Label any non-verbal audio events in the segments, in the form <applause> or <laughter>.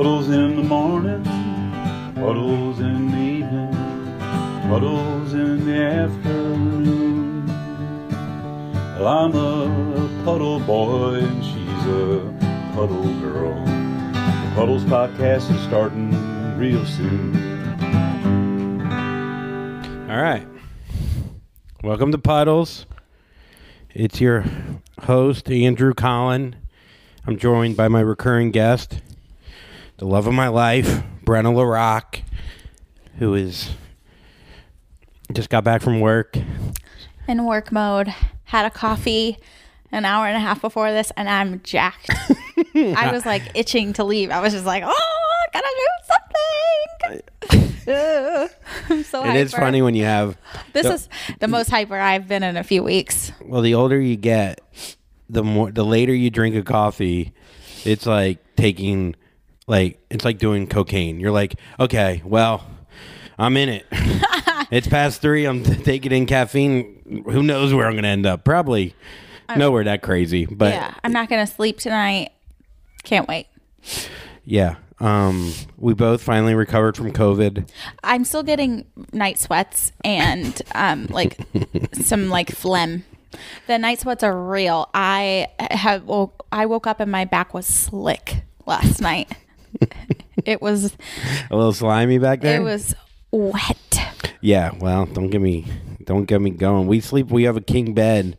Puddles in the morning, puddles in the evening, puddles in the afternoon. Well, I'm a puddle boy and she's a puddle girl. The Puddles podcast is starting real soon. All right. Welcome to Puddles. It's your host, Andrew Collin. I'm joined by my recurring guest, the love of my life, Brenna LaRock, who is just got back from work. in work mode, had a coffee an hour and a half before this, and I'm jacked. I was like <laughs> itching to leave. I was just like, oh, I gotta do something. I'm so It is funny when you have This the- is the most hyper I've been in a few weeks. well, the older you get, the more the later you drink a coffee, it's like taking like it's like doing cocaine. You're like, okay, well, I'm in it. <laughs> it's past three. I'm <laughs> taking in caffeine. Who knows where I'm going to end up? Probably nowhere that crazy. But yeah, I'm not gonna sleep tonight. Can't wait. yeah, um, we both finally recovered from COVID. I'm still getting night sweats and um, like <laughs> some like phlegm. The night sweats are real. I have woke, I woke up and my back was slick last night. <laughs> it was A little slimy back there. it was wet. Yeah, well, don't get me don't get me going. We sleep we have a king bed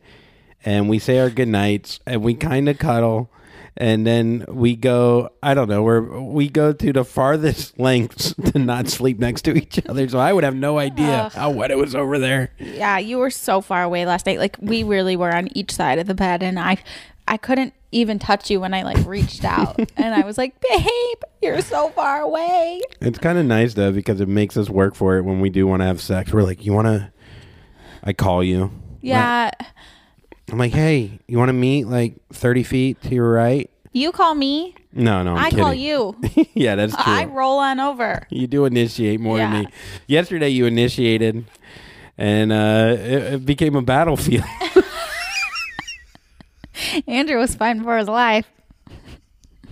and we say our good nights and we kind of cuddle and then we go I don't know, where we go to the farthest <laughs> lengths to not sleep next to each other. So I would have no idea how wet it was over there. Yeah, you were so far away last night. Like we really were on each side of the bed and I I couldn't even touch you when I like reached out <laughs> and I was like, "Babe, you're so far away." It's kind of nice though because it makes us work for it when we do want to have sex. We're like, "You want to I call you." Yeah. I'm like, "Hey, you want to meet like 30 feet to your right?" You call me, No, no, I'm I call you. <laughs> yeah, that's true. I roll on over. You do initiate more Yeah. than me. Yesterday, you initiated, and uh, it, it became a battlefield. <laughs> <laughs> Andrew was fighting for his life.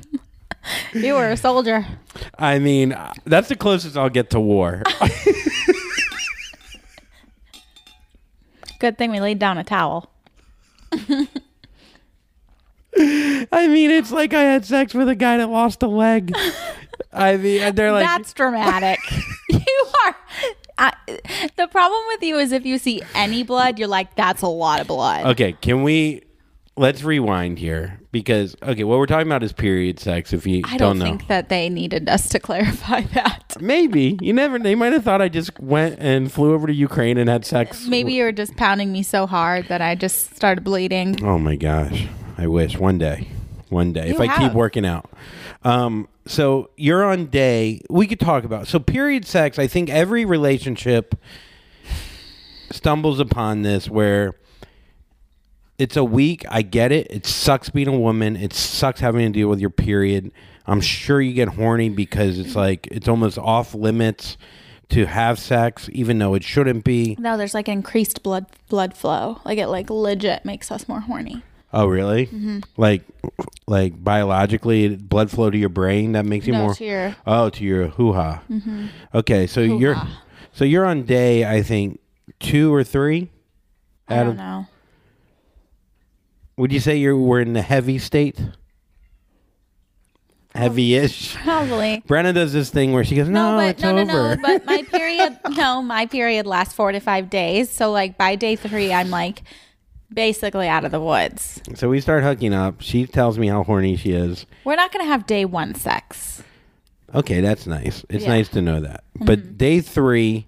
<laughs> you were a soldier. I mean, uh, that's the closest I'll get to war. <laughs> Good thing we laid down a towel. I mean, it's like I had sex with a guy that lost a leg. I mean, and they're like, That's dramatic. you are. I, the problem with you is if you see any blood, you're like, that's a lot of blood. okay, can we? Let's rewind here because okay, what we're talking about is period sex. If you don't know. I don't, know, think that they needed us to <laughs> clarify that. maybe you never. They might have thought I just went and flew over to Ukraine and had sex. Maybe you were just pounding me so hard that I just started bleeding. Oh my gosh. I wish one day. One day. if You I keep working out. Um so you're on day we could talk about. So period sex, I think every relationship stumbles upon this where it's a week, I get it. It sucks being a woman. It sucks having to deal with your period. I'm sure you get horny because it's like it's almost off limits to have sex even though it shouldn't be. No, there's like increased blood blood flow. Like it like legit makes us more horny. Oh, really? Mm-hmm. Like, like biologically, blood flow to your brain that makes you No, more. to your- oh, to your hoo ha. Okay, so you're, so you're on day I think two or three. I don't of- know. Would you say you were in the heavy state? Heavy-ish. <laughs> Probably. Brenna does this thing where she goes, "No, No, but it's no, no, over." no. But my <laughs> period, no, my period lasts four to five days. So like by day three, I'm like basically out of the woods. so we start hooking up. She tells me how horny she is. We're not gonna have day one sex. Okay, that's nice. It's Yeah. nice to know that. But mm-hmm. day three,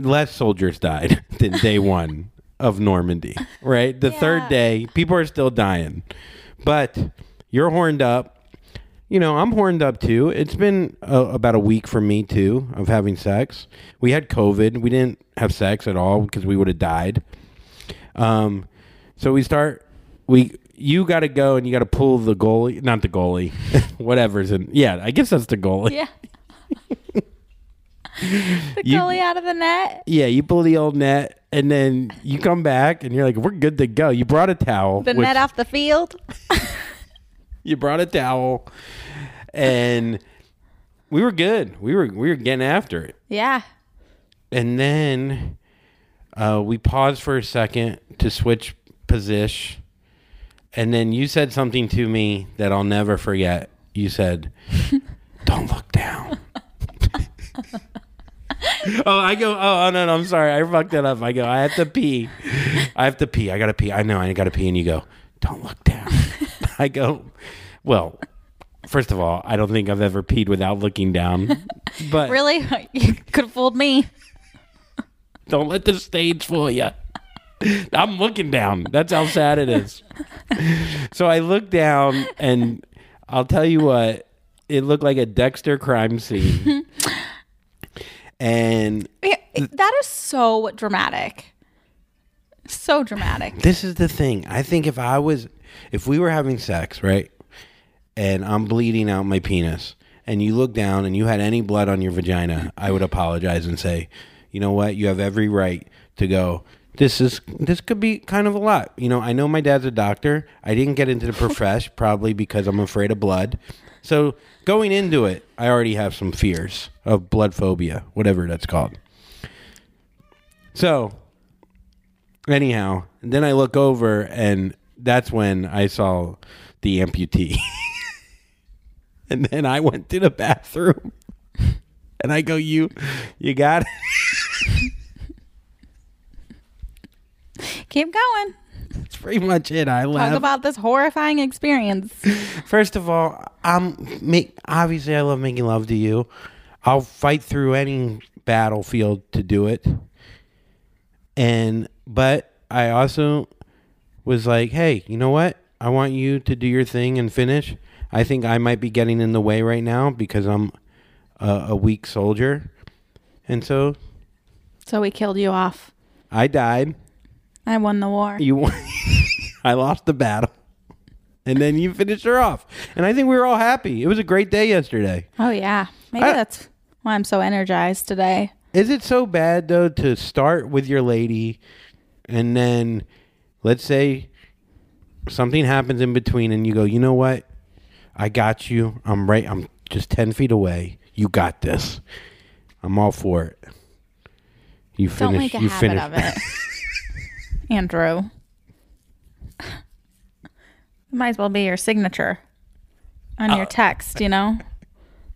less soldiers died <laughs> than day one of Normandy, right? The third day, people are still dying. But You're horned up. You know, I'm horned up too. It's been uh, about a week for me too of having sex. We had COVID. We didn't have sex at all because we would have died. Um, so we start. We you got to go and you got to pull the goalie, not the goalie, <laughs> whatever's in. Yeah, I guess that's the goalie. Yeah. <laughs> the You- goalie out of the net. Yeah, you pull the old net, and then you come back, and you're like, "We're good to go." You brought a towel. The net off the field. <laughs> You brought a towel, and we were good. We were we were getting after it, Yeah. and then uh, we paused for a second to switch position, and then you said something to me that I'll never forget. You said, <laughs> "Don't look down." <laughs> <laughs> oh, I go. Oh, oh, no, no. I'm sorry. I fucked that up. I go. I have to pee. I have to pee. I gotta pee. I know. I gotta pee. And you go. Don't look down. <laughs> I go. Well, first of all, I don't think I've ever peed without looking down. But <laughs> Really? You could have fooled me. don't let the stage fool you. I'm looking down. That's how sad it is. so I look down, and I'll tell you what, it looked like a Dexter crime scene. And Yeah, That is so dramatic. So dramatic. this is the thing. I think if I was, if we were having sex, right, and I'm bleeding out my penis, and you look down and you had any blood on your vagina, I would apologize and say, you know what, you have every right to go. This is this could be kind of a lot. You know, I know my dad's a doctor. I didn't get into the <laughs> profession probably because I'm afraid of blood. So going into it, I already have some fears of blood phobia, whatever that's called. So anyhow, then I look over and that's when I saw the amputee. <laughs> and then I went to the bathroom <laughs> and I go, You you got it? <laughs> Keep going. That's pretty much it. I love Talk about this horrifying experience. First of all, I'm make obviously I love making love to you. I'll fight through any battlefield to do it. And but I also was like, "Hey, you know what? I want you to do your thing and finish. I think I might be getting in the way right now because I'm a, a weak soldier." And so So we killed you off. I died. I won the war. You won. <laughs> I lost the battle. And then you finished her off. And I think we were all happy. It was a great day yesterday. Oh yeah. Maybe I- that's why I'm so energized today. Is it so bad though to start with your lady and then let's say something happens in between and you go, you know what? I got you. I'm right. I'm just 10 feet away. You got this. I'm all for it. You finish. Don't make a you habit finish. of it. <laughs> Andrew. Might as well be your signature on Uh, your text, you know?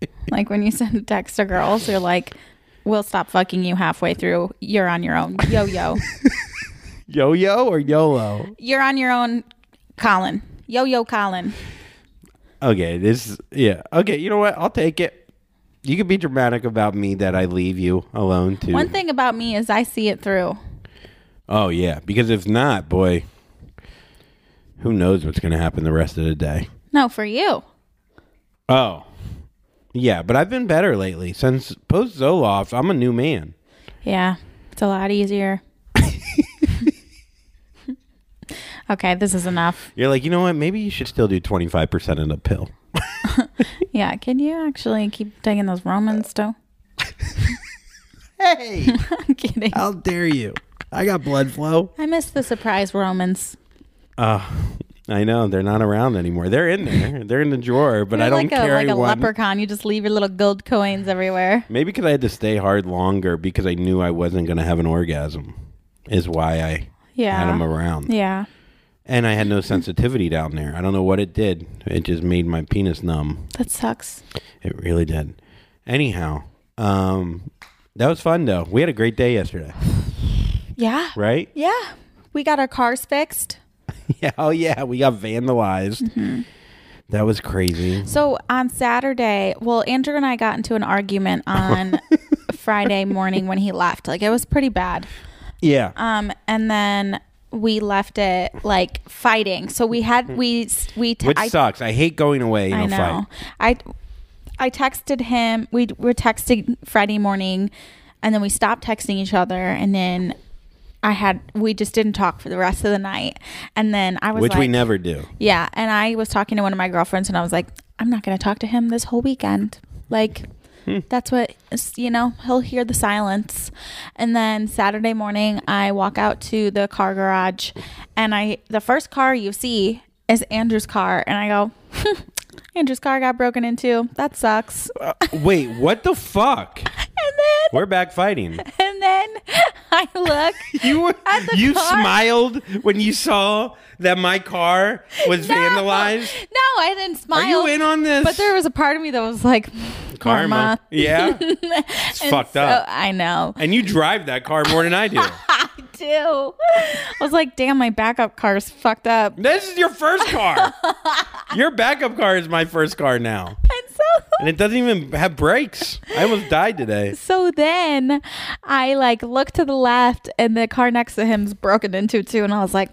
<laughs> like when you send a text to girls, you're like, we'll stop fucking you halfway through. You're on your own. Yo yo. <laughs> Yo yo or YOLO? You're on your own, Collin. Yo yo Collin. Okay, this yeah. Okay, you know what? I'll take it. You can be dramatic about me that I leave you alone too. One thing about me is I see it through. Oh yeah, because if not, boy, who knows what's going to happen the rest of the day? No, for you. Oh, yeah, but I've been better lately since post Zoloft. I'm a new man. Yeah, it's a lot easier. <laughs> okay, this is enough. You're like, you know what? Maybe you should still do 25 percent of a pill. <laughs> Yeah, can you actually keep taking those Romans still? <laughs> Hey, I'm kidding. how dare you? I got blood flow. I miss the surprise Romans. Uh, I know they're not around anymore. They're in there. <laughs> They're in the drawer, but I You're don't like a, carry like a one. leprechaun. You just leave your little gold coins everywhere. Maybe because I had to stay hard longer because I knew I wasn't going to have an orgasm, is why I Yeah. had them around. Yeah. And I had no sensitivity down there. I don't know what it did. It just made my penis numb. That sucks. It really did. Anyhow, um, that was fun though. We had a great day yesterday, <sighs> Yeah. right? Yeah. We got our cars fixed. <laughs> Yeah. Oh yeah, we got vandalized. Mm-hmm. That was crazy. So on Saturday, well, Andrew and I got into an argument on <laughs> Friday morning when he left. Like it was pretty bad. Yeah. Um, and then we left it like fighting. So we had we we t- Which I, sucks. I hate going away in I a know. fight. I I texted him. We were texting Friday morning, and then we stopped texting each other, and then I had we just didn't talk for the rest of the night, and then I was Which we never do. Yeah, and I was talking to one of my girlfriends, and I was like, I'm not going to talk to him this whole weekend. Like, Hmm. that's what you know. He'll hear the silence. And then Saturday morning, I walk out to the car garage, and I the first car you see is Andrew's car, and I go, <laughs> Andrew's car got broken into. That sucks. Wait, what the fuck? <laughs> And then We're back fighting. <laughs> and then <laughs> I look. <laughs> You were, At the you car. smiled when you saw that my car was No, vandalized. No, I didn't smile. Are you in on this? But there was a part of me that was like, hmm, karma. Yeah. <laughs> It's fucked so- up. I know. And you drive that car more than I do. I do. I was like, damn, my backup car's fucked up. This is your first car. your backup car is my first car now. <laughs> And it doesn't even have brakes. I almost died today. so then I like look to the left and the car next to him's broken into too. And I was like,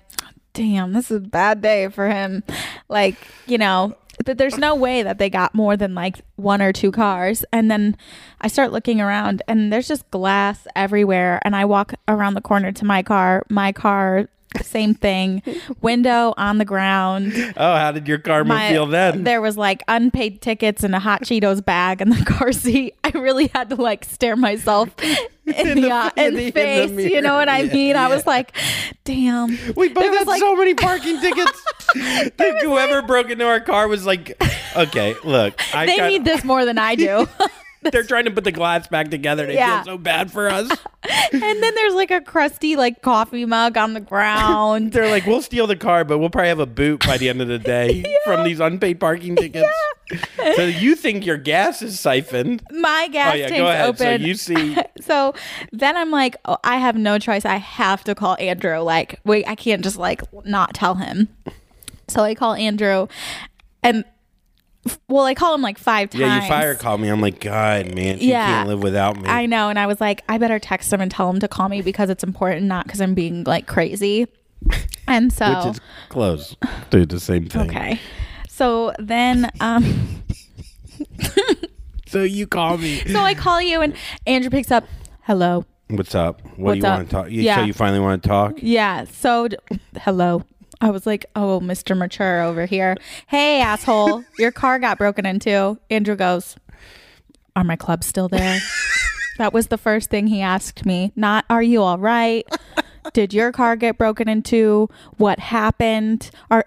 damn, this is a bad day for him. Like, you know, but there's no way that they got more than like one or two cars. And then I start looking around and there's just glass everywhere. And I walk around the corner to my car. My car, same thing, window on the ground. Oh, how did your karma My- feel then? There was like unpaid tickets and a hot Cheetos bag in the car seat. I really had to like stare myself <laughs> in, the, the- uh, in in the- in the face. you know what I mean? Yeah, I was like, damn. we both had like- so many parking tickets. <laughs> Whoever broke into our car was like, okay, look, I They got- need this more than I do. <laughs> <laughs> They're trying to put the glass back together. They Yeah. feel so bad for us. <laughs> and then there's like a crusty like coffee mug on the ground. <laughs> They're like, we'll steal the car, but we'll probably have a boot by the end of the day from these unpaid parking tickets. So you think your gas is siphoned? My gas oh yeah, tank's go ahead. open. So you see, so then I'm like, oh, I have no choice. I have to call Andrew. Like, wait, I can't just like not tell him. So I call Andrew, and well, I call him like five times. yeah, you fire call me. I'm like, God, man, she Yeah. can't live without me. I know, and I was like, I better text him and tell him to call me because it's important, not because I'm being like crazy. And so, Which is close. Do the same thing. okay. So then, um, <laughs> So you call me. so I call you, and Andrew picks up. Hello. What's up? What What's do you up? want to talk? You, Yeah. So you finally want to talk? Yeah. So, d- hello. I was like, oh, Mr. Mature over here. Hey, asshole, your car got broken into. Andrew goes, Are my clubs still there? <laughs> that was the first thing he asked me. Not, Are you all right? Did your car get broken into? What happened? Are,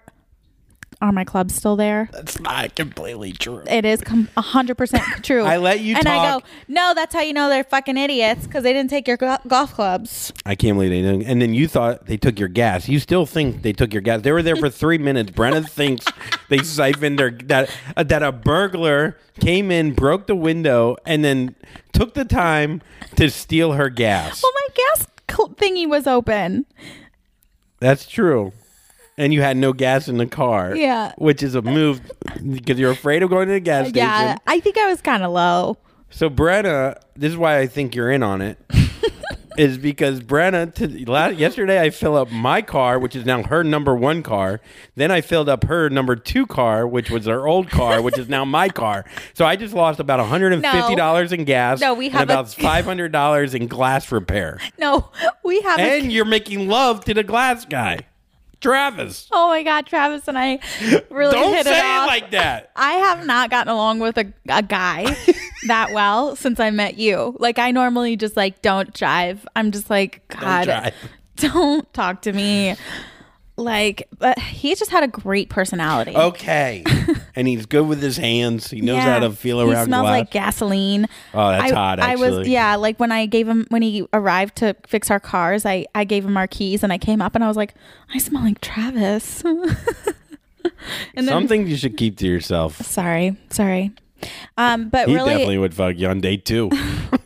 are my clubs still there? That's not completely true. It is com- 100% <laughs> true. I let you And I go, No, that's how you know they're fucking idiots because they didn't take your go- golf clubs. I can't believe they didn't. And then you thought they took your gas. You still think they took your gas. They were there for three <laughs> minutes. Brenna thinks they siphoned their that uh, that a burglar came in, broke the window, and then took the time to steal her gas. Well, my gas cl- thingy was open. That's true. And you had no gas in the car. Yeah. Which is a move because you're afraid of going to the gas station. Yeah, I think I was kind of low. So Brenna, this is why I think you're in on it. <laughs> is because Brenna, to, la- yesterday I filled up my car, which is now her number one car. Then I filled up her number two car, which was her old car, which is now my car. So I just lost about $150 in gas No, we and have a- about $500 in glass repair. <laughs> No, we have. a, And you're making love to the glass guy, Travis. oh my god, Travis and I really Don't hit say it it off. like that. I have not gotten along with a, a guy <laughs> that well since I met you. Like I normally just like don't drive. I'm just like God, drive. don't talk to me. Like, but he just had a great personality. Okay. <laughs> and he's good with his hands. He knows how to feel around. he smells glass. like gasoline. Oh, that's I, hot, I was yeah, like when I gave him when he arrived to fix our cars, I I gave him our keys and I came up and I was like, I smell like Travis. <laughs> and then Something you should keep to yourself. sorry, sorry. Um, but He really, definitely would fuck you on day two yeah.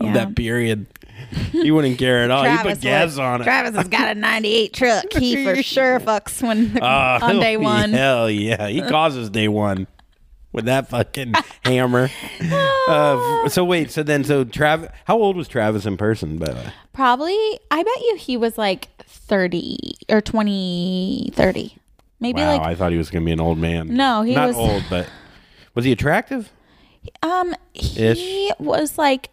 <laughs> of that period. <laughs> He wouldn't care at all. He put gas would- on it. Travis has got a <laughs> '98 truck. He for <laughs> sure fucks when Oh, on day one. Hell yeah. He causes day one with that fucking hammer. Uh, so wait, so then, so Travis, how old was Travis in person, by the way? Probably, I bet you he was like 30 or 20, 30. Maybe wow, like I thought he was going to be an old man. No, he not was- old, but was he attractive? um he Ish. was like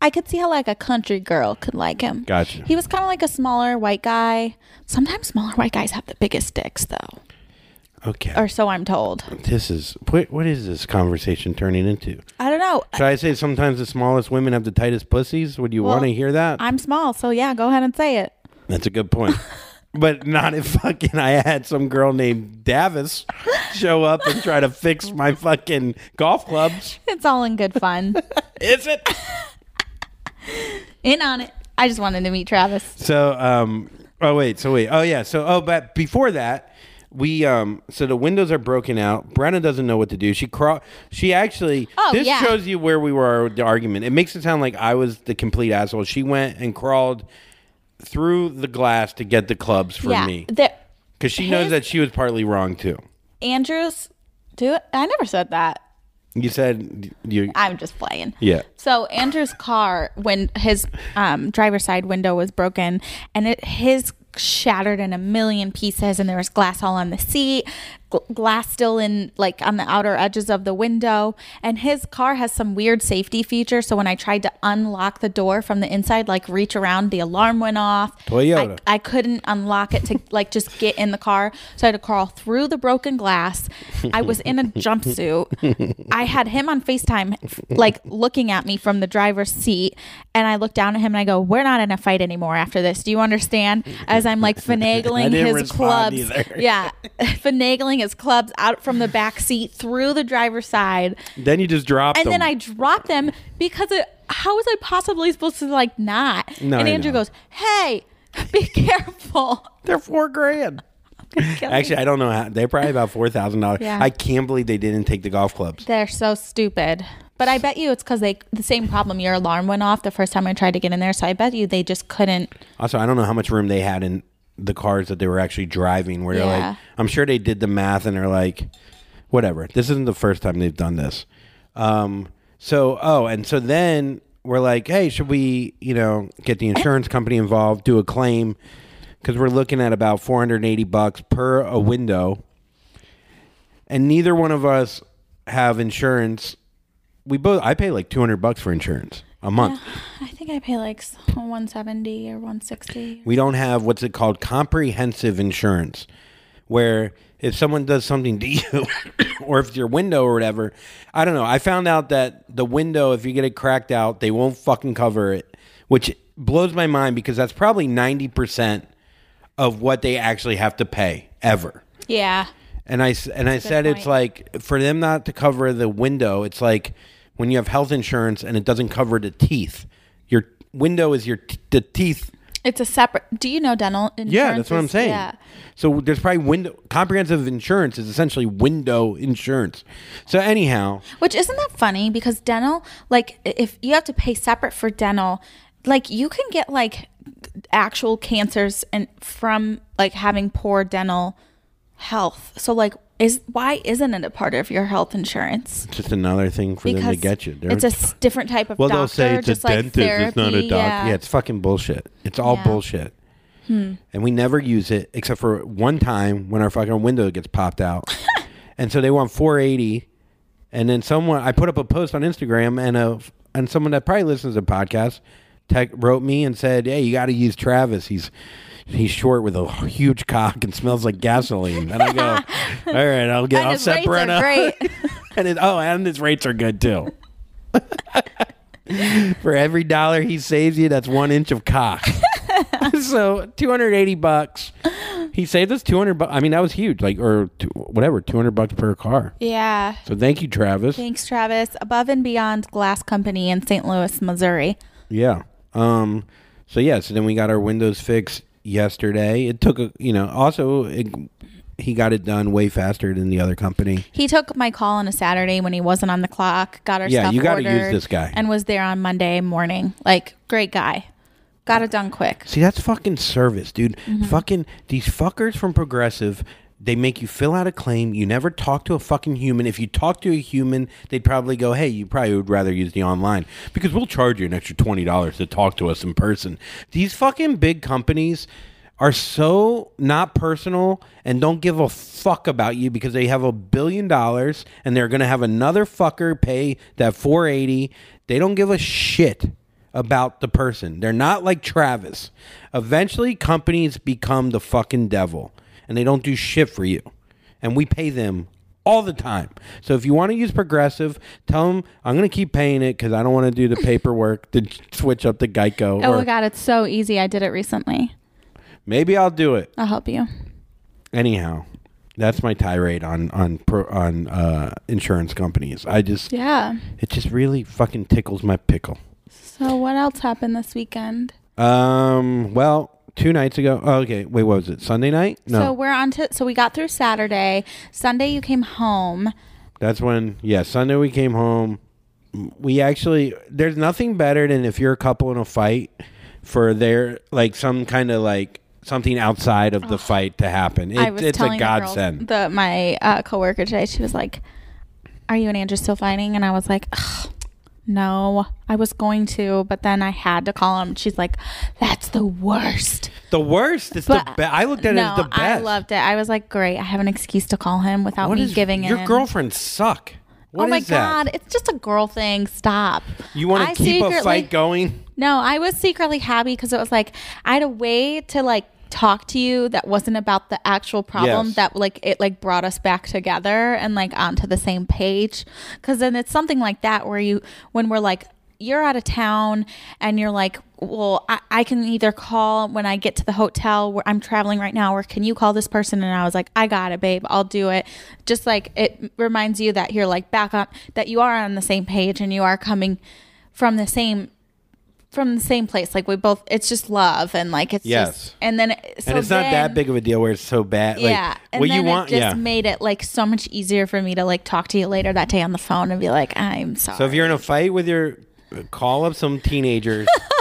I could see how like a country girl could like him. Gotcha. He was kind of like a smaller white guy. Sometimes smaller white guys have the biggest dicks though, Okay. or so I'm told. this is what, what is this conversation turning into? I don't know. Should I say sometimes the smallest women have the tightest pussies? Would you Well, want to hear that? I'm small, so yeah, go ahead and say it. That's a good point. <laughs> but not if fucking I had some girl named Davis show up and try to fix my fucking golf clubs. It's all in good fun. <laughs> Is it? <laughs> <laughs> in on it. I just wanted to meet Travis. So, um, oh wait, so wait, oh yeah, so oh, but before that, we um, so the windows are broken out. Brenna doesn't know what to do. She crawl. She actually. Oh, this yeah. shows you where we were with the argument. It makes it sound like I was the complete asshole. She went and crawled through the glass to get the clubs for yeah, me because she knows that she was partly wrong too. Andrews. Do. I never said that. You said you. I'm just playing. Yeah. So Andrew's car, when his um, driver's side window was broken, and it his shattered in a million pieces, and there was glass all on the seat, gl- glass still in like on the outer edges of the window, and his car has some weird safety feature. So when I tried to unlock the door from the inside, like reach around, the alarm went off. Toyota. I, I couldn't unlock it to <laughs> like just get in the car, so I had to crawl through the broken glass. I was in a <laughs> jumpsuit. I had him on FaceTime, like looking at me from the driver's seat, and I looked down at him and I go, "We're not in a fight anymore after this. Do you understand?" As I'm like finagling his clubs, either. yeah, <laughs> finagling his clubs out from the back seat through the driver's side, Then you just dropped and them. then I dropped them because it, how was I possibly supposed to like not? No, and I Andrew know. goes, "Hey, <laughs> be careful." They're four grand. <laughs> Actually, I don't know how. They're probably about four thousand dollars. Yeah. I can't believe they didn't take the golf clubs. They're so stupid. But I bet you it's because they the same problem. Your alarm went off the first time I tried to get in there, so I bet you they just couldn't. Also, I don't know how much room they had in the cars that they were actually driving. Where they're Yeah. like, I'm sure they did the math and they're like, whatever. This isn't the first time they've done this. Um. So, oh, and so then we're like, hey, should we, you know, get the insurance company involved, do a claim? Because we're looking at about 480 bucks per a window, and neither one of us have insurance. We both. I pay like 200 bucks for insurance a month. I think I pay like one seventy or one sixty. We don't have what's it called comprehensive insurance, where if someone does something to you, <coughs> or if it's your window or whatever, I don't know. I found out that the window, if you get it cracked out, they won't fucking cover it, which blows my mind because that's probably ninety percent of what they actually have to pay ever. Yeah, And I and I said it's like for them not to cover the window, it's like when you have health insurance and it doesn't cover the teeth. Your window is your t- the teeth it's a separate. Do you know dental insurance? yeah, that's what I'm saying. Yeah, So there's probably window comprehensive insurance is essentially window insurance. So anyhow, which isn't that funny because dental, like if you have to pay separate for dental, like you can get like actual cancers and from like having poor dental health. So like, is why isn't it a part of your health insurance? just another thing for them to get you. They're- it's a s- <laughs> different type of well, doctor. they'll say it's just a like dentist. It's not a doctor. Yeah. Yeah. it's fucking bullshit. It's all Yeah. Hmm. bullshit. And we never use it except for one time when our fucking window gets popped out. <laughs> and so they want 480. And then someone, I put up a post on Instagram, and a and someone that probably listens to podcasts tech, wrote me and said, "Hey, you got to use Travis. He's he's short with a huge cock and smells like gasoline." And I go, <laughs> "All right, I'll get. And I'll set Brenna." great. <laughs> and it, oh, and his rates are good too. <laughs> For every dollar he saves you, that's one inch of cock. so two hundred eighty bucks. He saved us two hundred bucks. I mean, that was huge. Like or two, whatever, two hundred bucks per car. yeah. So thank you, Travis. Thanks, Travis. Above and Beyond Glass Company in St. Louis, Missouri. Yeah. Um. So yeah. So then we got our windows fixed yesterday. It took a you know also it, he got it done way faster than the other company. He took my call on a Saturday when he wasn't on the clock. Got our Yeah, stuff you gotta use ordered, this guy. and was there on Monday morning. Like great guy. Got it done quick. See, that's fucking service, dude. Mm-hmm. Fucking these fuckers from Progressive. They make you fill out a claim. You never talk to a fucking human. If you talk to a human, they'd probably go, "Hey, you probably would rather use the online because we'll charge you an extra twenty dollars to talk to us in person." These fucking big companies are so not personal and don't give a fuck about you because they have a billion dollars and they're going to have another fucker pay that 480. They don't give a shit about the person. They're not like Travis. Eventually companies become the fucking devil and they don't do shit for you. And we pay them all the time. So if you want to use Progressive, tell them I'm going to keep paying it because I don't want to do the paperwork to switch up to Geico. Oh or my god, it's so easy. I did it recently. maybe I'll do it. I'll help you. Anyhow, that's my tirade on on pro, on uh, insurance companies. I just Yeah. it just really fucking tickles my pickle. So what else happened this weekend? Um, well, two nights ago. Oh, okay, wait, what was it? Sunday night? No, So we're on to so we got through Saturday. Sunday you came home. that's when. Yeah, Sunday we came home. We actually there's nothing better than if you're a couple in a fight for their like some kind of like something outside of the fight to happen. It, I was it's telling a the girls- godsend. The my uh, coworker today, she was like, "Are you and Andrew still fighting?" And I was like, "Ugh, "No, I was going to, but then I had to call him." She's like, "That's the worst." the worst. It's the best. I looked at no, it as the best. I loved it. I was like, "Great, I have an excuse to call him without What me is- giving your in." girlfriends suck. What oh my god, it's just a girl thing. Stop. You want to keep a secretly- fight going? No, I was secretly happy because it was like I had a way to like talk to you that wasn't about the actual problem Yes. that like it like brought us back together and like onto the same page. Because then it's something like that where you when we're like you're out of town and you're like well I, I can either call when i get to the hotel where i'm traveling right now or can you call this person? And i was like i got it babe. I'll do it. Just like it reminds you that you're like back on that you are on the same page and you are coming from the same from the same place like we both it's just love and like it's Yes. just and then so and it's not that big of a deal where it's so bad. Like, yeah and what then you want, just yeah. made it like so much easier for me to like talk to you later that day on the phone and be like i'm sorry So if you're in a fight with your, call up some teenagers <laughs>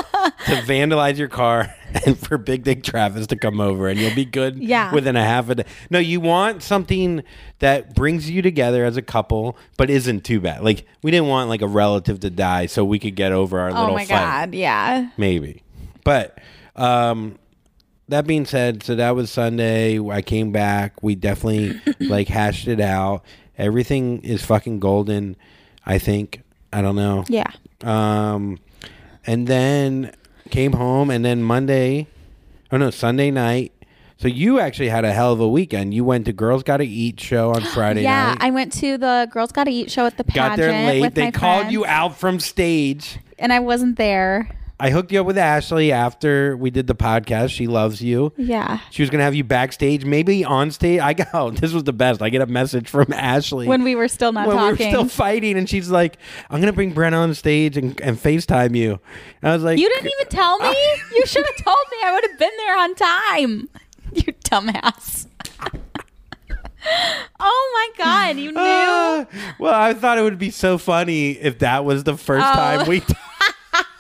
to vandalize your car <laughs> and for Big Dick Travis to come over, and you'll be good. Yeah. Within a half a day. No, you want something that brings you together as a couple, but isn't too bad. Like we didn't want like a relative to die, so we could get over our oh little my fight. god yeah maybe. But um that being said, so that was Sunday. I came back. We definitely <coughs> like hashed it out. Everything is fucking golden, I think. I don't know. yeah Um and then came home and then Monday oh no, Sunday night. So you actually had a hell of a weekend. You went to Girls Gotta Eat show on <gasps> Friday night. yeah night. i went to the girls gotta eat show at the pageant. Got there late. They called you out from stage. and i wasn't there I hooked you up with Ashley after we did the podcast. She loves you. yeah She was gonna have you backstage, maybe on stage. I go, <laughs> oh, this was the best. I get a message from Ashley when we were still not when we were talking still fighting, and she's like, "I'm gonna bring Brent on stage and, and Facetime you." And I was like, you didn't even tell me you should have told me i would have been there on time <laughs> you dumbass <laughs> oh my god you knew "Ah." well, I thought it would be so funny if that was the first Oh. time we.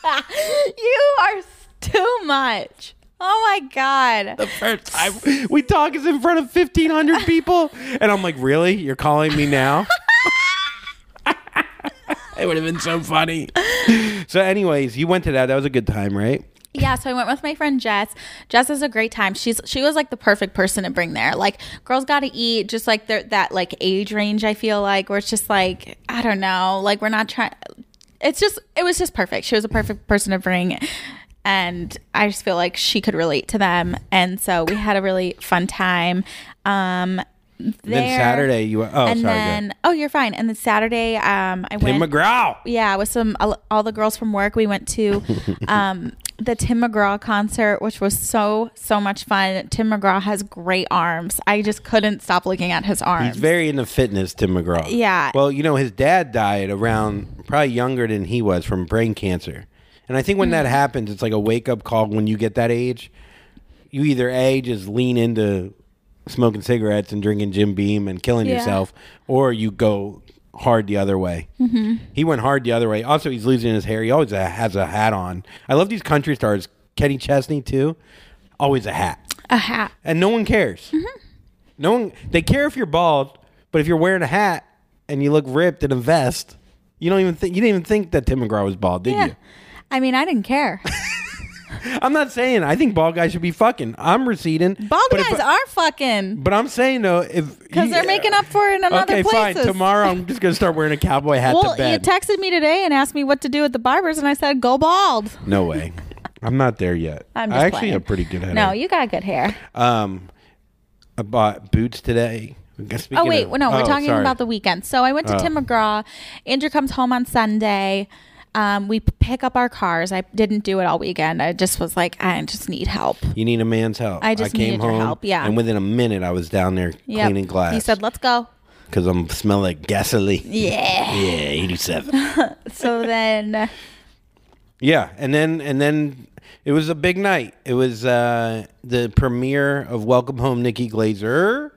<laughs> you are too much. Oh my god. the first <laughs> time we talk is in front of 1,500 people, and I'm like, "Really? You're calling me now?" <laughs> it would have been so funny. So, anyways, you went to that. That was a good time, right? Yeah, so I went with my friend Jess. Jess is a great time. She's she was like the perfect person to bring there. Like girls got to eat, just like that like age range. I feel like where it's just like I don't know, like we're not trying. It's just it was just perfect. She was a perfect person to bring, and I just feel like she could relate to them. And so we had a really fun time. Um, then. Saturday, you went. Oh, and sorry. then oh, you're fine. And then Saturday, um, I Tim went. McGraw. yeah, with some all all the girls from work, we went to <laughs> um, the Tim McGraw concert, which was so so much fun. Tim McGraw has great arms. I just couldn't stop looking at his arms. He's very into fitness, Tim McGraw. Yeah. Well, you know, his dad died around probably younger than he was from brain cancer. And I think when Mm. that happens, it's like a wake up call when you get that age. You either A, just lean into smoking cigarettes and drinking Jim Beam and killing Yeah. yourself, or you go hard the other way. Mm-hmm. He went hard the other way. Also, he's losing his hair. He always has a hat on. I love these country stars. Kenny Chesney, too. Always a hat a hat. and no one cares. Mm-hmm. No one they care if you're bald, but if you're wearing a hat and you look ripped in a vest, you don't even think you didn't even think that Tim McGraw was bald, did Yeah. you? I mean, I didn't care. <laughs> I'm not saying I think bald guys should be fucking. I'm receding. Bald but guys I- are fucking But I'm saying though, if because they're making up for it in other Okay, places. fine. Tomorrow I'm just gonna start wearing a cowboy hat well, to bed. you texted me today and asked me what to do at the barbers, and I said go bald. no way. I'm not there yet. <laughs> I'm I actually playing. have pretty good hair. No, you got good hair. Um, I bought boots today. Speaking Oh wait, of- no, we're oh, talking sorry. about the weekend. So I went to Oh. Tim McGraw. Andrew comes home on Sunday. Um, we pick up our cars. I didn't do it all weekend. I just was like, I just need help. You need a man's help. I just came needed your home, help, yeah. And within a minute, I was down there Yep. cleaning glass. He said, "Let's go." because I'm smelling like gasoline. <laughs> Yeah. Yeah, 87. <laughs> So then, yeah, and then and then it was a big night. It was uh, the premiere of Welcome Home, Nikki Glazer,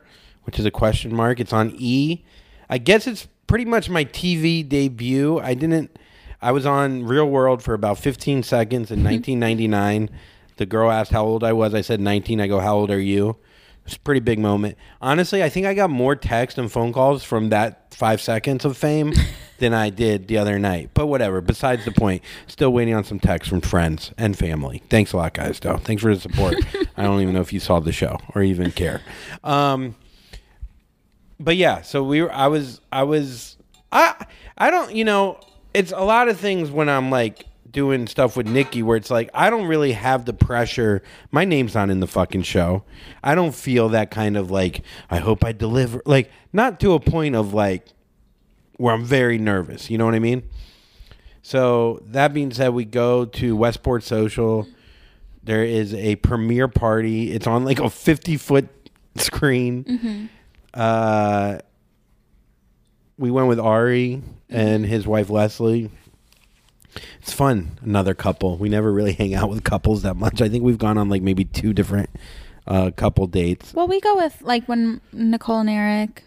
which is a question mark. It's on E. I guess it's pretty much my TV debut. I didn't. I was on Real World for about 15 seconds in 1999. The girl asked how old I was. I said 19. I go, "How old are you?" It's a pretty big moment. Honestly, I think I got more text and phone calls from that five seconds of fame <laughs> than I did the other night. But whatever. Besides the point, still waiting on some texts from friends and family. Thanks a lot, guys. Though, thanks for the support. <laughs> I don't even know if you saw the show or even care. Um, but yeah, so we were. I was. I was. I. I don't. You know, it's a lot of things when I'm like doing stuff with Nikki where it's like I don't really have the pressure. My name's not in the fucking show. I don't feel that kind of like I hope I deliver. Like not to a point of like where I'm very nervous. You know what I mean? So that being said, we go to Westport Social. There is a premiere party. It's on like a 50 foot screen. Uh, we went with Ari and his wife Leslie. It's fun. Another couple. We never really hang out with couples that much. I think we've gone on like maybe two different uh, couple dates. well, we go with like when Nicole and Eric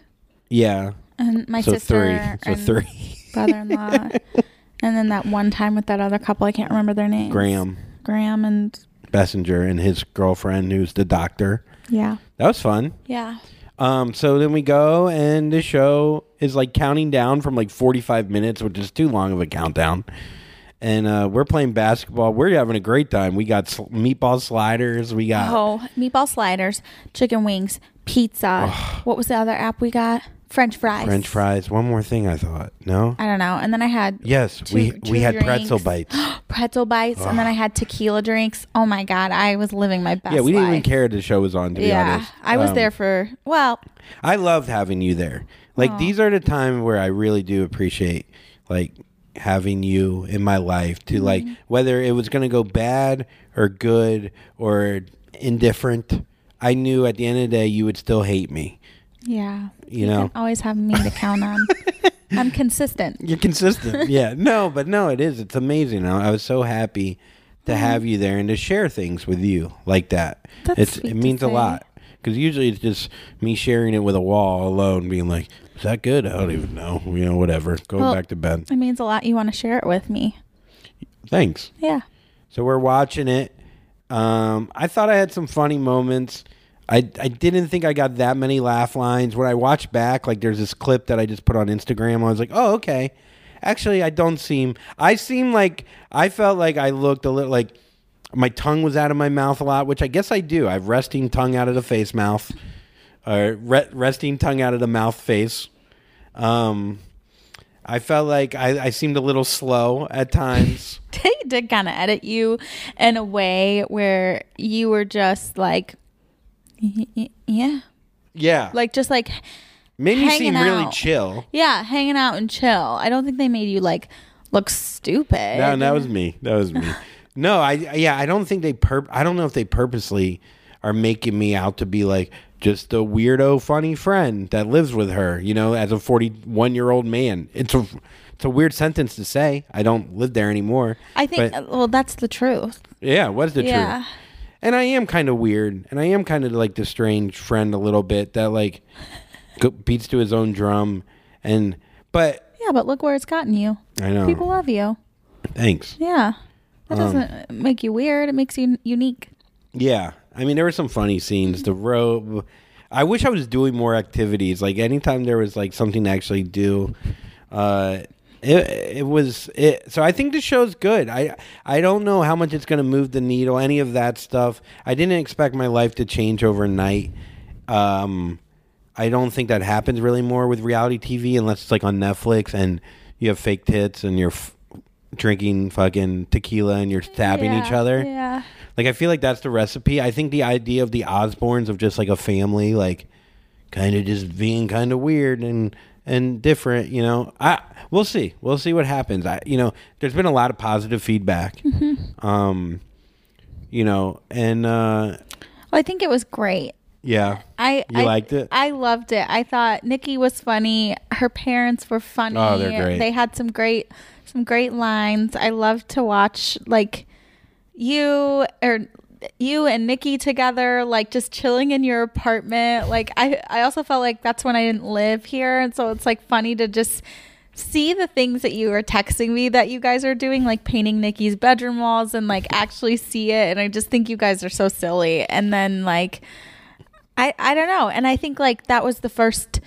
Yeah. and my so sister three. So and three. brother-in-law, <laughs> and then that one time with that other couple. I can't remember their names. Graham Graham, and Bessinger and his girlfriend, who's the doctor. yeah, That was fun. yeah. Um, so then we go, and the show is like counting down from like 45 minutes, which is too long of a countdown. And uh, we're playing basketball. We're having a great time. We got sl- meatball sliders. We got Oh, meatball sliders, chicken wings, pizza. what was the other app we got? French fries. French fries. One more thing, I thought. No. I don't know. And then I had Yes, two- we two we had pretzel <gasps> bites. pretzel bites, and then I had tequila drinks. Oh my god, I was living my best. yeah, we didn't even care the show was on. To be Yeah, honest, I was Um, there for well, I loved having you there. Like these are the times where I really do appreciate like having you in my life to like whether it was going to go bad or good or indifferent. I knew at the end of the day you would still hate me. Yeah. You know. can always have me to count on. <laughs> I'm consistent. You're consistent. yeah. No, but no, it is. It's amazing. I I was so happy to have you there and to share things with you like that. That's it's sweet it means a lot. Because usually it's just me sharing it with a wall alone, being like, "Is that good? I don't even know. You know, whatever. Going Well- back to bed. It means a lot. You want to share it with me. Thanks." Yeah. So we're watching it. Um, I thought I had some funny moments. I, I didn't think I got that many laugh lines. When I watched back, like there's this clip that I just put on Instagram. I was like, oh, okay. Actually, I don't seem. I seem like I felt like I looked a little like my tongue was out of my mouth a lot, which I guess I do. I have resting tongue out of the face mouth, or re- resting tongue out of the mouth face. Um, I felt like I, I seemed a little slow at times. <laughs> They did kind of edit you in a way where you were just like, yeah, yeah, like just like, made me seem hanging really chill. yeah, hanging out and chill. I don't think they made you like look stupid. No, that was me. That was me. <laughs> no, I yeah, I don't think they pur- I don't know if they purposely are making me out to be like just a weirdo funny friend that lives with her, you know, as a 41-year-old man. It's a it's a weird sentence to say. I don't live there anymore. I think. Well, that's the truth. yeah, what's the yeah. truth? And I am kind of weird, and I am kind of like the strange friend a little bit that like go, beats to his own drum and but Yeah, but look where it's gotten you. I know. People love you. Thanks. Yeah. That Um, doesn't make you weird. It makes you unique. Yeah, I mean there were some funny scenes. The robe. I wish I was doing more activities. Like anytime there was like something to actually do, uh, it, it was it so i think the show's good i i don't know how much it's going to move the needle any of that stuff i didn't expect my life to change overnight um i don't think that happens really more with reality tv unless it's like on netflix and you have fake tits and you're f- drinking fucking tequila and you're stabbing each other Yeah. like I feel like that's the recipe. I think the idea of the Osbournes of just like a family, like kind of just being kind of weird and and different, you know. I we'll see. We'll see what happens. I you know, there's been a lot of positive feedback. Um you know, and uh Well, I think it was great. yeah. I You I, liked it? I loved it. I thought Nikki was funny. Her parents were funny. Oh, they're great. They had some great some great lines. I loved to watch like you or you and Nikki together, like just chilling in your apartment. Like I I also felt like that's when I didn't live here, and so it's like funny to just see the things that you were texting me that you guys are doing like painting Nikki's bedroom walls and like actually see it and I just think you guys are so silly and then like I I don't know, and I think like that was the first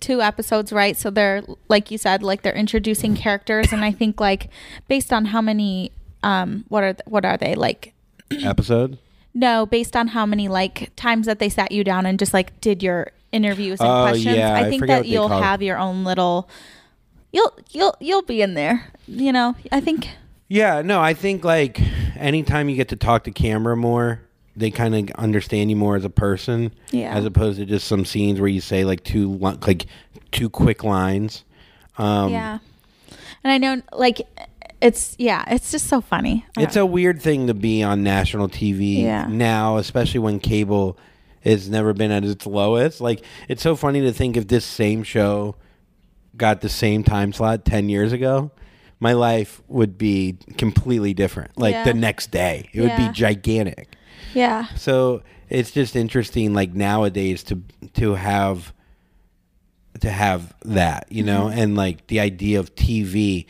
two episodes, right? So they're like you said, like they're introducing characters, and I think like based on how many, um, what are th- what are they like? <clears throat> Episode? No, based on how many like times that they sat you down and just like did your interviews and Oh, questions. yeah, I I think forget that they you'll call it. have your own little. You'll you'll you'll be in there. You know, I think. Yeah, no, I think like anytime you get to talk to camera more, they kind of understand you more as a person, Yeah. as opposed to just some scenes where you say like two li- like two quick lines. Um, yeah, and I know like it's yeah, it's just so funny. It's a weird thing to be on national TV Yeah. now, especially when cable has never been at its lowest. Like it's so funny to think if this same show got the same time slot 10 years ago, my life would be completely different. Like Yeah. the next day, it would Yeah. be gigantic. yeah. So it's just interesting, like nowadays, to to have to have that, you know, Mm-hmm. and like the idea of TV,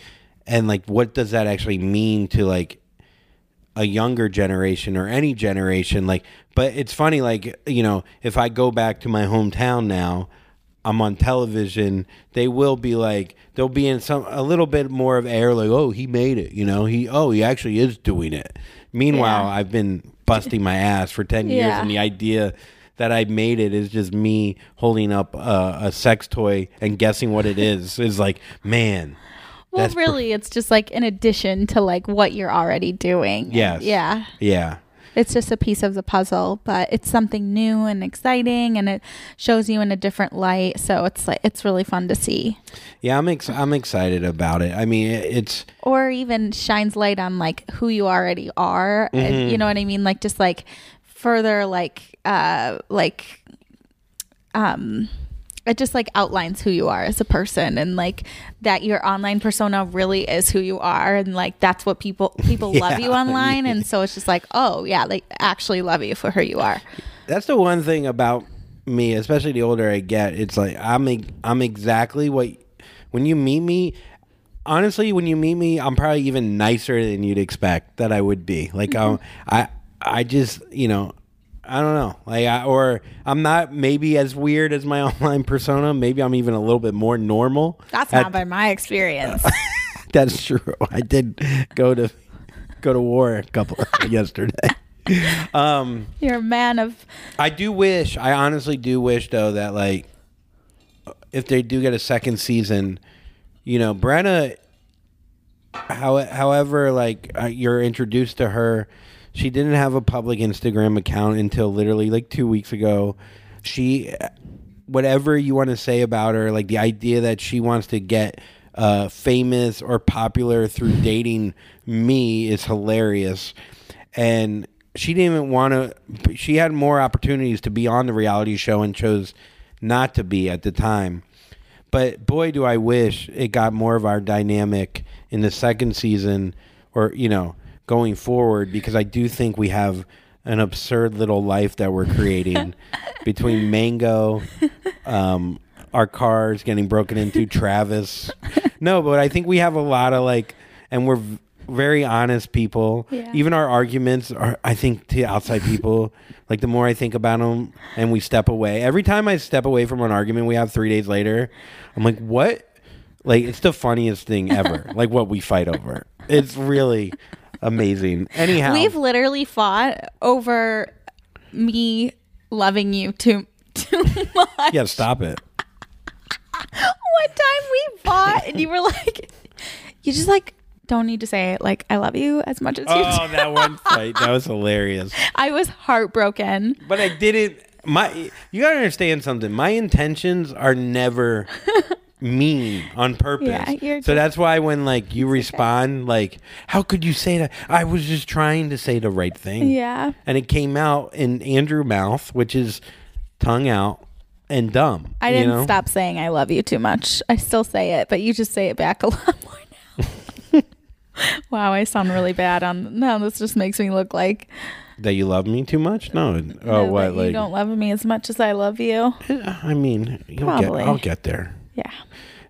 and like what does that actually mean to like a younger generation or any generation? Like, but it's funny, like you know, if I go back to my hometown now. I'm on television, they will be like they'll be in some a little bit more of air like, oh, he made it, you know, he oh he actually is doing it. Meanwhile, Yeah. I've been busting my ass for 10 years and the idea that I made it is just me holding up a, a sex toy and guessing what it is is like, man. Well, that's really, it's just like an addition to like what you're already doing. Yes. Yeah. Yeah. It's just a piece of the puzzle, but it's something new and exciting, and it shows you in a different light. So it's like it's really fun to see, Yeah, I'm ex- I'm excited about it. I mean, it's or even shines light on like who you already are. Mm-hmm. And, you know what I mean? Like just like further, like uh, like um. It just like outlines who you are as a person and like that your online persona really is who you are and like that's what people people <laughs> love you online and so it's just like oh yeah they actually love you for who you are. that's the one thing about me, especially the older I get. It's like I'm I'm exactly what when you meet me. Honestly, when you meet me, I'm probably even nicer than you'd expect that I would be. Like um, I I just you know I don't know like I, or I'm not maybe as weird as my <laughs> online persona. Maybe I'm even a little bit more normal. That's At- not by my experience. <laughs> That's true. I did go to go to war a couple <laughs> yesterday. Um, You're a man of I do wish. I honestly do wish though that like if they do get a second season, you know, Brenna. How, however, like uh, you're introduced to her, she didn't have a public Instagram account until literally like two weeks ago. She, whatever you want to say about her, like the idea that she wants to get uh, famous or popular through dating me is hilarious. And she didn't even want to. She had more opportunities to be on the reality show and chose not to be at the time. But boy, do I wish it got more of our dynamic in the second season, or you know, going forward, because I do think we have an absurd little life that we're creating <laughs> between Mango, um, our cars getting broken into, Travis. No, but I think we have a lot of like, and we're v- very honest people. Yeah. Even our arguments are, I think, to outside people. Like the more I think about them, and we step away. Every time I step away from an argument we have three days later, I'm like, what? Like it's the funniest thing ever. <laughs> like what we fight over. It's really amazing. Anyhow, We've literally fought over me loving you too too much. yeah, stop it. One time we fought and you were like you just like don't need to say it like I love you as much as you Oh, do. that one <laughs> fight. That was hilarious. I was heartbroken. But I didn't. My, you gotta understand something. My intentions are never mean on purpose. Yeah, you're so just- that's why when like you respond, like, how could you say that? I was just trying to say the right thing. Yeah. and it came out in Andrew mouth, which is tongue out and dumb. I didn't know? stop saying I love you too much. I still say it, but you just say it back a <laughs> lot more now. <laughs> wow, I sound really bad on no, this just makes me look like that you love me too much. No. Oh, that what? you don't love me as much as I love you. I mean, you'll get. Probably. I'll get there. Yeah.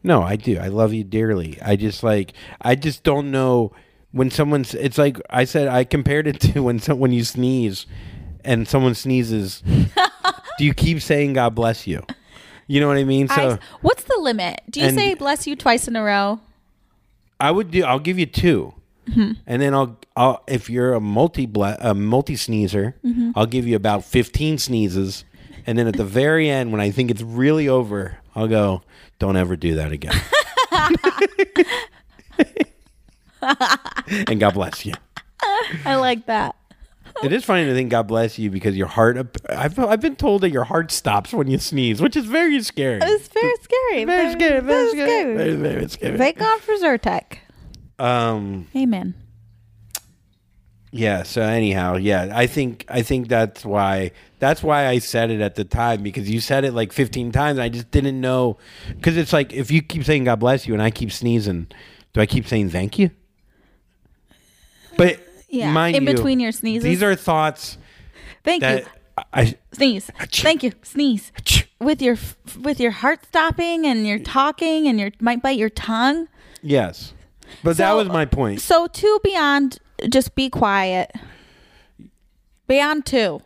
No, I do. I love you dearly. I just like I just don't know when someone's it's like I said I compared it <laughs> to when some when you sneeze and someone sneezes <laughs> do you keep saying God bless you? You know what I mean? So I, what's the limit? Do you say bless you twice in a row? I would do I'll give you 2. Mm-hmm. And then I'll I'll if you're a multi a multi sneezer, mm-hmm. I'll give you about 15 sneezes. And then at the very end when I think it's really over, I'll go don't ever do that again. and God bless you. I like that. It is funny to think God bless you because your heart. I've I've been told that your heart stops when you sneeze, which is very scary. It's very scary. very scary. Very scary. scary. Very, very scary. Thank God for Zyrtec. Um. Amen. Yeah. So anyhow, yeah. I think I think that's why that's why I said it at the time because you said it like 15 times. I just didn't know because it's like if you keep saying God bless you and I keep sneezing, do I keep saying thank you? But Yeah, mind in you, between your sneezes. these are thoughts Thank that you. I. Sneeze. Thank you. Sneeze. With your with your heart stopping and you're talking and you might bite your tongue. Yes. But that was my point. So to beyond just be quiet. Beyond two.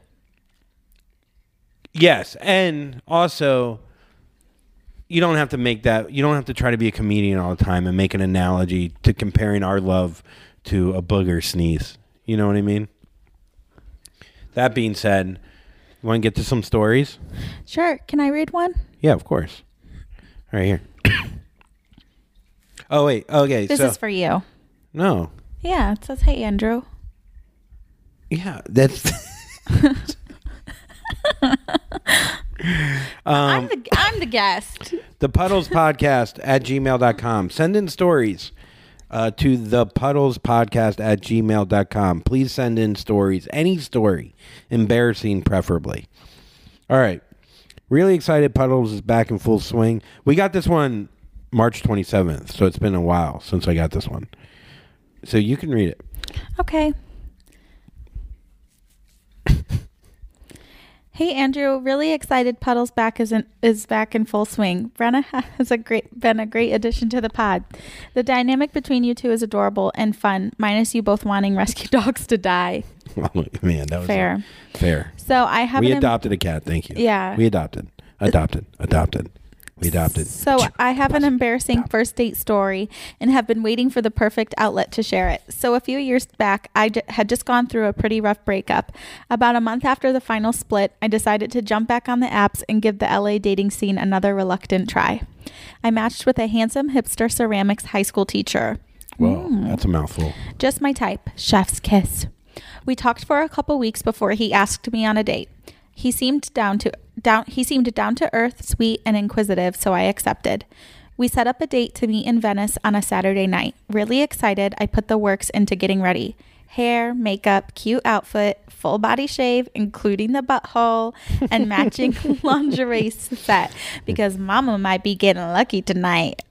Yes, and also you don't have to make that you don't have to try to be a comedian all the time and make an analogy to comparing our love to a booger sneeze. You know what I mean? That being said, you want to get to some stories? Sure. Can I read one? Yeah, of course. Right here. <coughs> oh wait, okay. This so is for you. no, Yeah, it says, "Hey, Andrew." yeah, that's <laughs> <laughs> I'm the I'm the guest. the puddles podcast at gmail.com send in stories uh, to the puddles podcast at gmail.com please send in stories any story embarrassing preferably. All right. Really excited puddles is back in full swing. We got this one march 27th so it's been a while since i got this one so you can read it Okay. <laughs> Hey Andrew, really excited Puddles back is in, is back in full swing. Brenna <laughs> has a great been a great addition to the pod. The dynamic between you two is adorable and fun, minus you both wanting <laughs> rescue dogs to die. Oh, man that was Fair. fair So I have we adopted a cat thank you Yeah. we adopted adopted adopted we adopted So I have an embarrassing first date story and have been waiting for the perfect outlet to share it. So a few years back, I j- had just gone through a pretty rough breakup. About a month after the final split, I decided to jump back on the apps and give the LA dating scene another reluctant try. I matched with a handsome hipster ceramics high school teacher. Whoa, hmm. that's a mouthful. Just my type. Chef's kiss. We talked for a couple weeks before he asked me on a date. He seemed down to down he seemed down to earth, sweet and inquisitive, so I accepted. We set up a date to meet in Venice on a Saturday night. Really excited, I put the works into getting ready. Hair, makeup, cute outfit, full body shave, including the butthole, and matching <laughs> lingerie set because mama might be getting lucky tonight.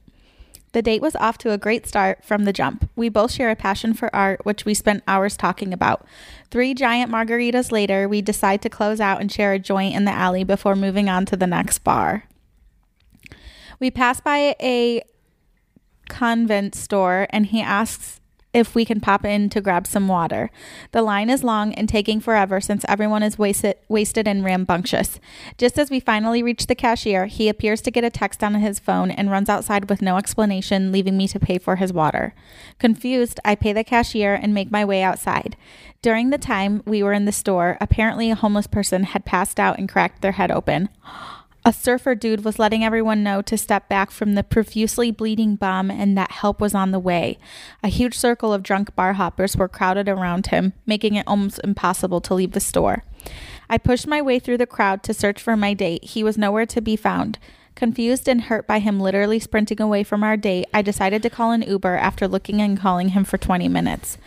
The date was off to a great start from the jump. We both share a passion for art, which we spent hours talking about. Three giant margaritas later, we decide to close out and share a joint in the alley before moving on to the next bar. We pass by a convent store and he asks if we can pop in to grab some water. The line is long and taking forever since everyone is wasted, wasted and rambunctious. Just as we finally reach the cashier, he appears to get a text on his phone and runs outside with no explanation, leaving me to pay for his water. Confused, I pay the cashier and make my way outside. During the time we were in the store, apparently a homeless person had passed out and cracked their head open. A surfer dude was letting everyone know to step back from the profusely bleeding bum and that help was on the way. A huge circle of drunk bar hoppers were crowded around him, making it almost impossible to leave the store. I pushed my way through the crowd to search for my date. He was nowhere to be found. Confused and hurt by him literally sprinting away from our date, I decided to call an Uber after looking and calling him for 20 minutes.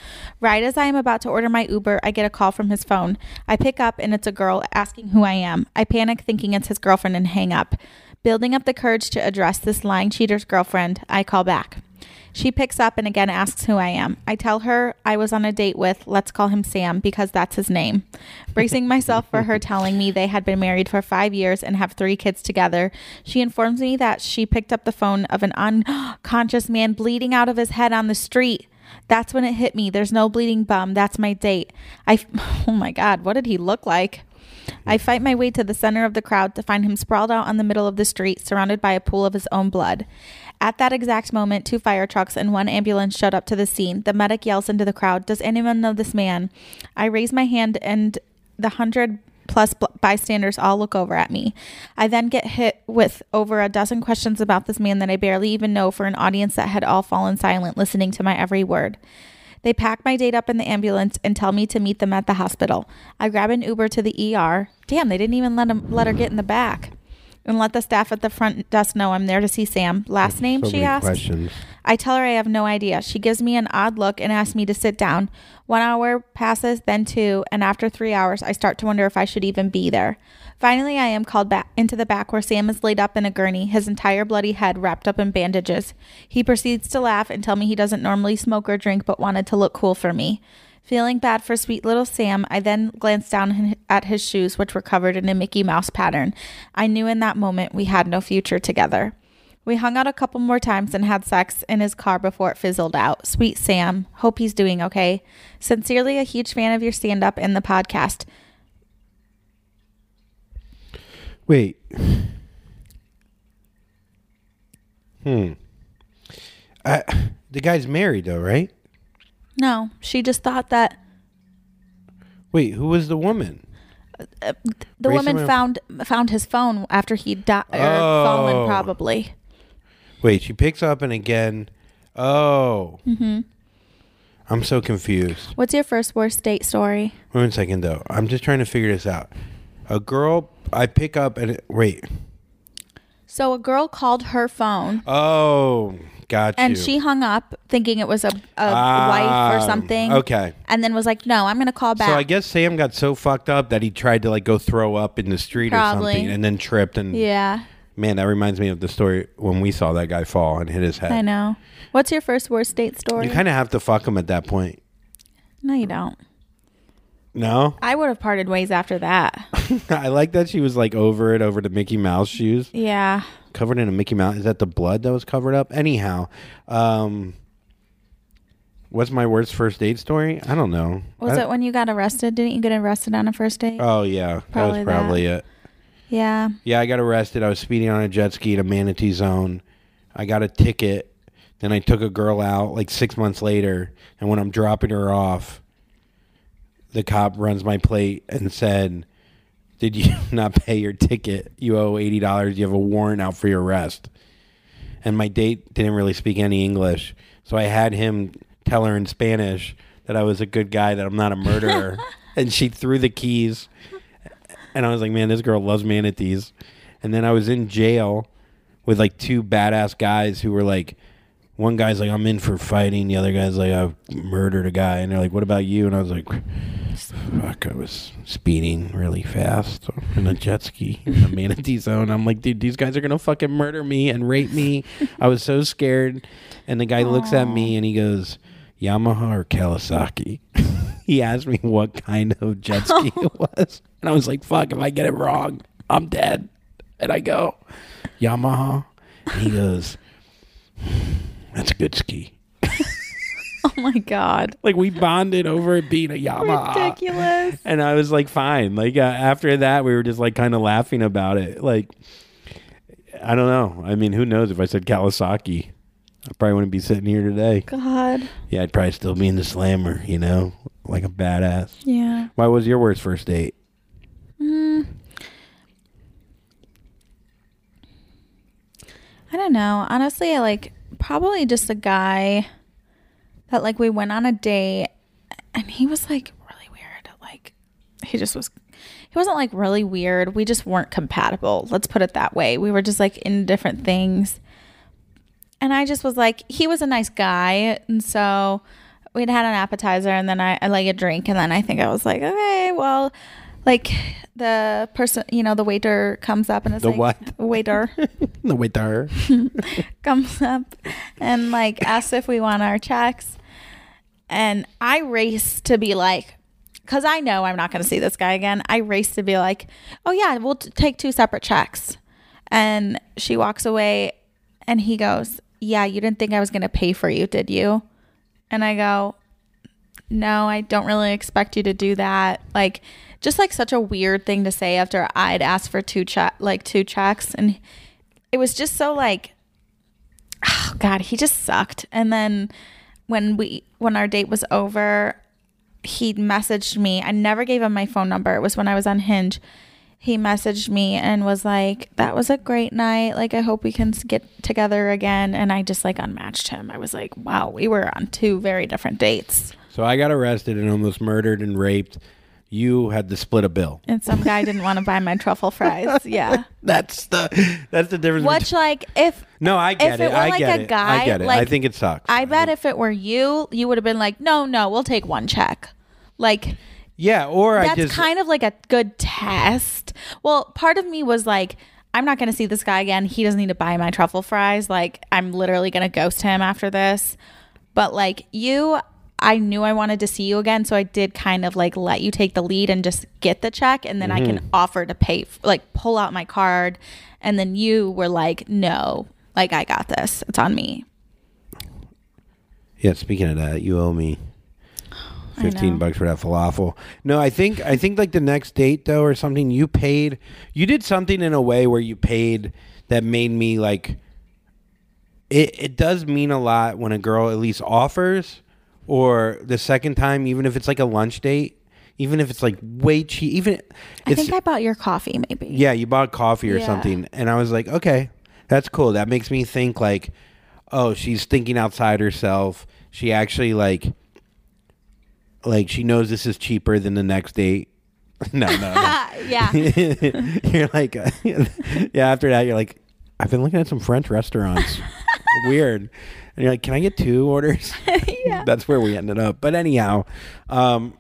Right as I am about to order my Uber, I get a call from his phone. I pick up and it's a girl asking who I am. I panic thinking it's his girlfriend and hang up. Building up the courage to address this lying cheater's girlfriend, I call back. She picks up and again asks who I am. I tell her I was on a date with, let's call him Sam because that's his name. Bracing myself for her <laughs> telling me they had been married for five years and have three kids together, she informs me that she picked up the phone of an unconscious man bleeding out of his head on the street. That's when it hit me. There's no bleeding bum. That's my date. I, <laughs> oh my God, what did he look like? I fight my way to the center of the crowd to find him sprawled out on the middle of the street, surrounded by a pool of his own blood. At that exact moment, two fire trucks and one ambulance showed up to the scene. The medic yells into the crowd, Does anyone know this man? I raise my hand, and the hundred plus bystanders all look over at me. I then get hit with over a dozen questions about this man that I barely even know for an audience that had all fallen silent, listening to my every word. They pack my date up in the ambulance and tell me to meet them at the hospital. I grab an Uber to the ER. Damn, they didn't even let him let her get in the back and let the staff at the front desk know I'm there to see Sam. Last name, So she asks. questions. I tell her I have no idea. She gives me an odd look and asks me to sit down. One hour passes, then two, and after three hours, I start to wonder if I should even be there. Finally, I am called back into the back where Sam is laid up in a gurney, his entire bloody head wrapped up in bandages. He proceeds to laugh and tell me he doesn't normally smoke or drink but wanted to look cool for me. Feeling bad for sweet little Sam, I then glanced down at his shoes, which were covered in a Mickey Mouse pattern. I knew in that moment we had no future together. We hung out a couple more times and had sex in his car before it fizzled out. Sweet Sam. Hope he's doing okay. Sincerely, a huge fan of your stand up and the podcast. Wait. Hmm. I, the guy's married though, right? No, she just thought that Wait, who was the woman? Uh, uh, the Raise woman found found his phone after he died uh, or Oh. fallen probably. Wait, she picks up and again. Oh. Mm-hmm. I'm so confused. What's your first worst date story? Wait one second though. I'm just trying to figure this out. A girl I pick up and wait. So a girl called her phone Oh, got and she hung up thinking it was a, a Ah, wife or something. okay. And then was like, "No, I'm going to call back." So I guess Sam got so fucked up that he tried to like go throw up in the street Probably. or something and then tripped and yeah, man, that reminds me of the story when we saw that guy fall and hit his head. I know. What's your first worst date story? You kind of have to fuck him at that point. no, you don't. No? I would have parted ways after that. <laughs> I like that she was like over it over the Mickey Mouse shoes. yeah. Covered in a Mickey Mouse. Is that the blood that was covered up? Anyhow, um What's my worst first date story? I don't know. Was I- it when you got arrested? Didn't you get arrested on a first date? Oh yeah, Probably that that. was probably it. yeah. Yeah, I got arrested. I was speeding on a jet ski a manatee zone. I got a ticket. Then I took a girl out like six months later, and when I'm dropping her off, the cop runs my plate and said, "Did you <laughs> not pay your ticket? You owe eighty dollars. You have a warrant out for your arrest." And my date didn't really speak any English, so I had him tell her in Spanish that I was a good guy, that I'm not a murderer, <laughs> and she threw the keys. And I was like, man, this girl loves manatees. And then I was in jail with like two badass guys who were like, one guy's like, I'm in for fighting. The other guy's like, I murdered a guy. And they're like, what about you? And I was like, fuck, I was speeding really fast in a jet ski in the manatee <laughs> zone. I'm like, dude, these guys are going to fucking murder me and rape me. I was so scared. And the guy looks at me and he goes, Yamaha or Kawasaki? <laughs> he asked me what kind of jet ski <laughs> it was. And I was like, fuck, if I get it wrong, I'm dead. And I go, Yamaha? And he goes, that's a good ski. <laughs> Oh my god. Like we bonded over it being a Yamaha. Ridiculous. And I was like, fine. Like uh, after that, we were just like kind of laughing about it. Like, I don't know. I mean, who knows if I said Kawasaki, I probably wouldn't be sitting here today. God. Yeah, I'd probably still be in the slammer, you know, like a badass. Yeah. Why was your worst first date? I don't know. Honestly, I like probably just a guy that like we went on a date and he was like really weird. Like he just was he wasn't like really weird. We just weren't compatible. Let's put it that way. We were just like in different things. And I just was like, he was a nice guy. And so we'd had an appetizer and then I, I like a drink. And then I think I was like, okay, well, like the person, you know, the waiter comes up and is The like, what? Waiter <laughs> The waiter. <laughs> comes up and like asks if we want our checks. And I race to be like, because I know I'm not going to see this guy again. I race to be like, oh, yeah, we'll t- take two separate checks. And she walks away and he goes, yeah, you didn't think I was going to pay for you, did you? And I go, no, I don't really expect you to do that. Like, just like such a weird thing to say after I'd asked for two check, like two checks. And it was just so like, oh god he just sucked. And then when we when our date was over he messaged me. I never gave him my phone number. It was when i was on hinge. He messaged me and was like that was a great night. Like i hope we can get together again. And i just like unmatched him. I was like wow we were on two very different dates. So I got arrested and almost murdered and raped. You had to split a bill. and some guy didn't want to buy my truffle fries <laughs> yeah That's the that's the difference. which between- like if no, I get if it. it were I like get a it. guy, I get it. I think it sucks. I bet if it were you, you would have been like, no, no, we'll take one check. Like, Yeah, or I that's just kind of like a good test. Well, part of me was like, I'm not going to see this guy again. He doesn't need to buy my truffle fries. Like, I'm literally going to ghost him after this. But like, you, I knew I wanted to see you again. So I did kind of like let you take the lead and just get the check. And then I Mm-hmm. can offer to pay, f- like, pull out my card. And then you were like, no, like, I got this. It's on me. Yeah, speaking of that, you owe me fifteen bucks for that falafel. No, I think I think like the next date though or something, you paid you did something in a way where you paid that made me like it it does mean a lot when a girl at least offers or the second time, even if it's like a lunch date, even if it's like way cheap even I think I bought your coffee, maybe. yeah, you bought coffee or Yeah. something. And I was like, okay, that's cool. That makes me think like, oh, she's thinking outside herself. She actually like like she knows this is cheaper than the next date. <laughs> no, no, no. <laughs> yeah. <laughs> you're like Yeah, after that you're like, I've been looking at some French restaurants. Weird. And you're like, Can I get two orders? <laughs> yeah. <laughs> That's where we ended up. But anyhow, um,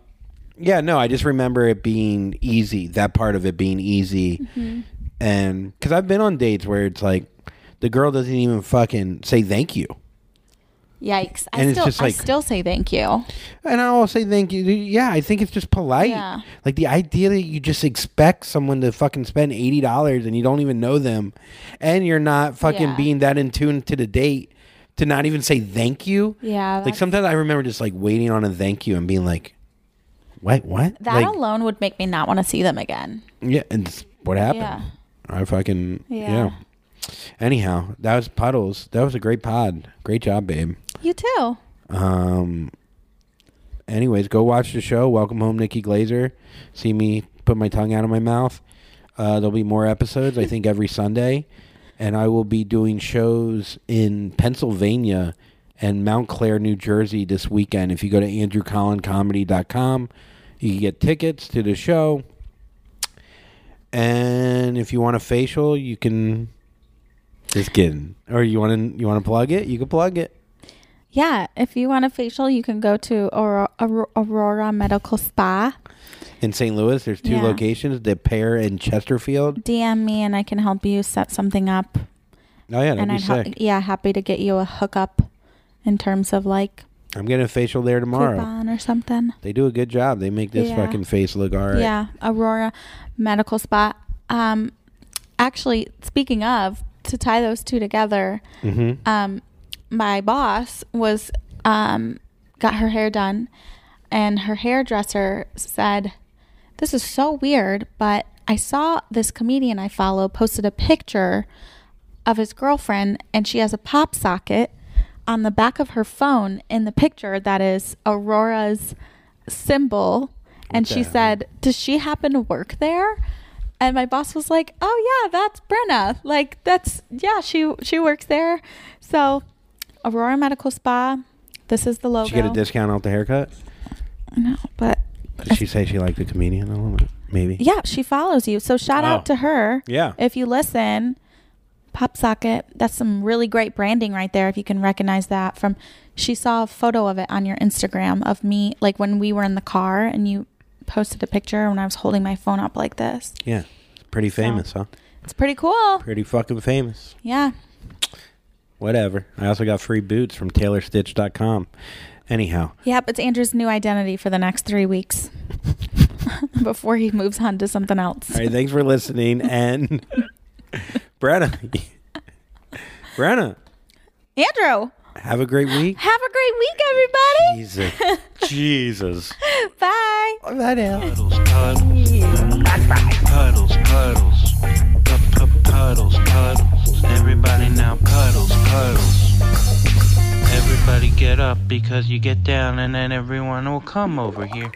yeah, no, I just remember it being easy. That part of it being easy, Mm-hmm. and because I've been on dates where it's like the girl doesn't even fucking say thank you, Yikes. I And it's still just like- I still say thank you. and I'll say thank you. Yeah, I think it's just polite. Yeah. Like the idea that you just expect someone to fucking spend eighty dollars and you don't even know them, and you're not fucking Yeah. being that in tune to the date to not even say thank you. Yeah. Like sometimes I remember just like waiting on a thank you and being like, "What? What?" that like, alone would make me not want to see them again. Yeah, and what happened. Yeah. I fucking yeah. Yeah. Anyhow, that was puddles. That was a great pod. Great job, babe. You too. Um. Anyways, go watch the show. Welcome home, Nikki Glaser. See me put my tongue out of my mouth. Uh, there'll be more episodes. I think every Sunday, and I will be doing shows in Pennsylvania and Montclair, New Jersey this weekend. If you go to andrewcollincomedy.com, you can get tickets to the show. And if you want a facial, you can. Just kidding. Or you want to you want to plug it? You can plug it. Yeah. If you want a facial, you can go to Aurora, Aurora Medical Spa. In St. Louis, there's two Yeah. locations: the Pear and Chesterfield. DM me and I can help you set something up. Oh yeah, and be I'd sick. yeah, happy to get you a hookup in terms of like I'm getting a facial there tomorrow. coupon or something. They do a good job. They make this Yeah. fucking face look all right. Yeah, Aurora Medical Spa. Um, actually, speaking of, to tie those two together, Mm-hmm. um, my boss was um got her hair done, and her hairdresser said, This is so weird, but I saw this comedian I follow posted a picture of his girlfriend, and she has a pop socket on the back of her phone in the picture that is Aurora's symbol. And she said, Does she happen to work there? And my boss was like, "Oh yeah, that's Brenna. Like that's yeah, she she works there." So, Aurora Medical Spa. This is the logo. Did she get a discount off the haircut? No, but Did she say she liked the comedian a little bit? Maybe. yeah, she follows you. So shout Oh. out to her. Yeah. If you listen, Pop Socket. That's some really great branding right there. If you can recognize that from, she saw a photo of it on your Instagram of me, like when we were in the car and you posted a picture when I was holding my phone up like this. Yeah. Pretty famous, huh? It's pretty cool. Pretty fucking famous. Yeah. Whatever. I also got free boots from TaylorStitch.com. Anyhow, Yep, it's Andrew's new identity for the next three weeks <laughs> before he moves on to something else. all right. Thanks for listening, and <laughs> Brenna, Brenna, Andrew, have a great week. have a great week, everybody. Jesus, <laughs> Jesus. Bye. Bye now. Puddles, puddles, puddles, puddles, puddles, puddles. Everybody now puddles, puddles. Everybody get up because you get down and then everyone will come over here.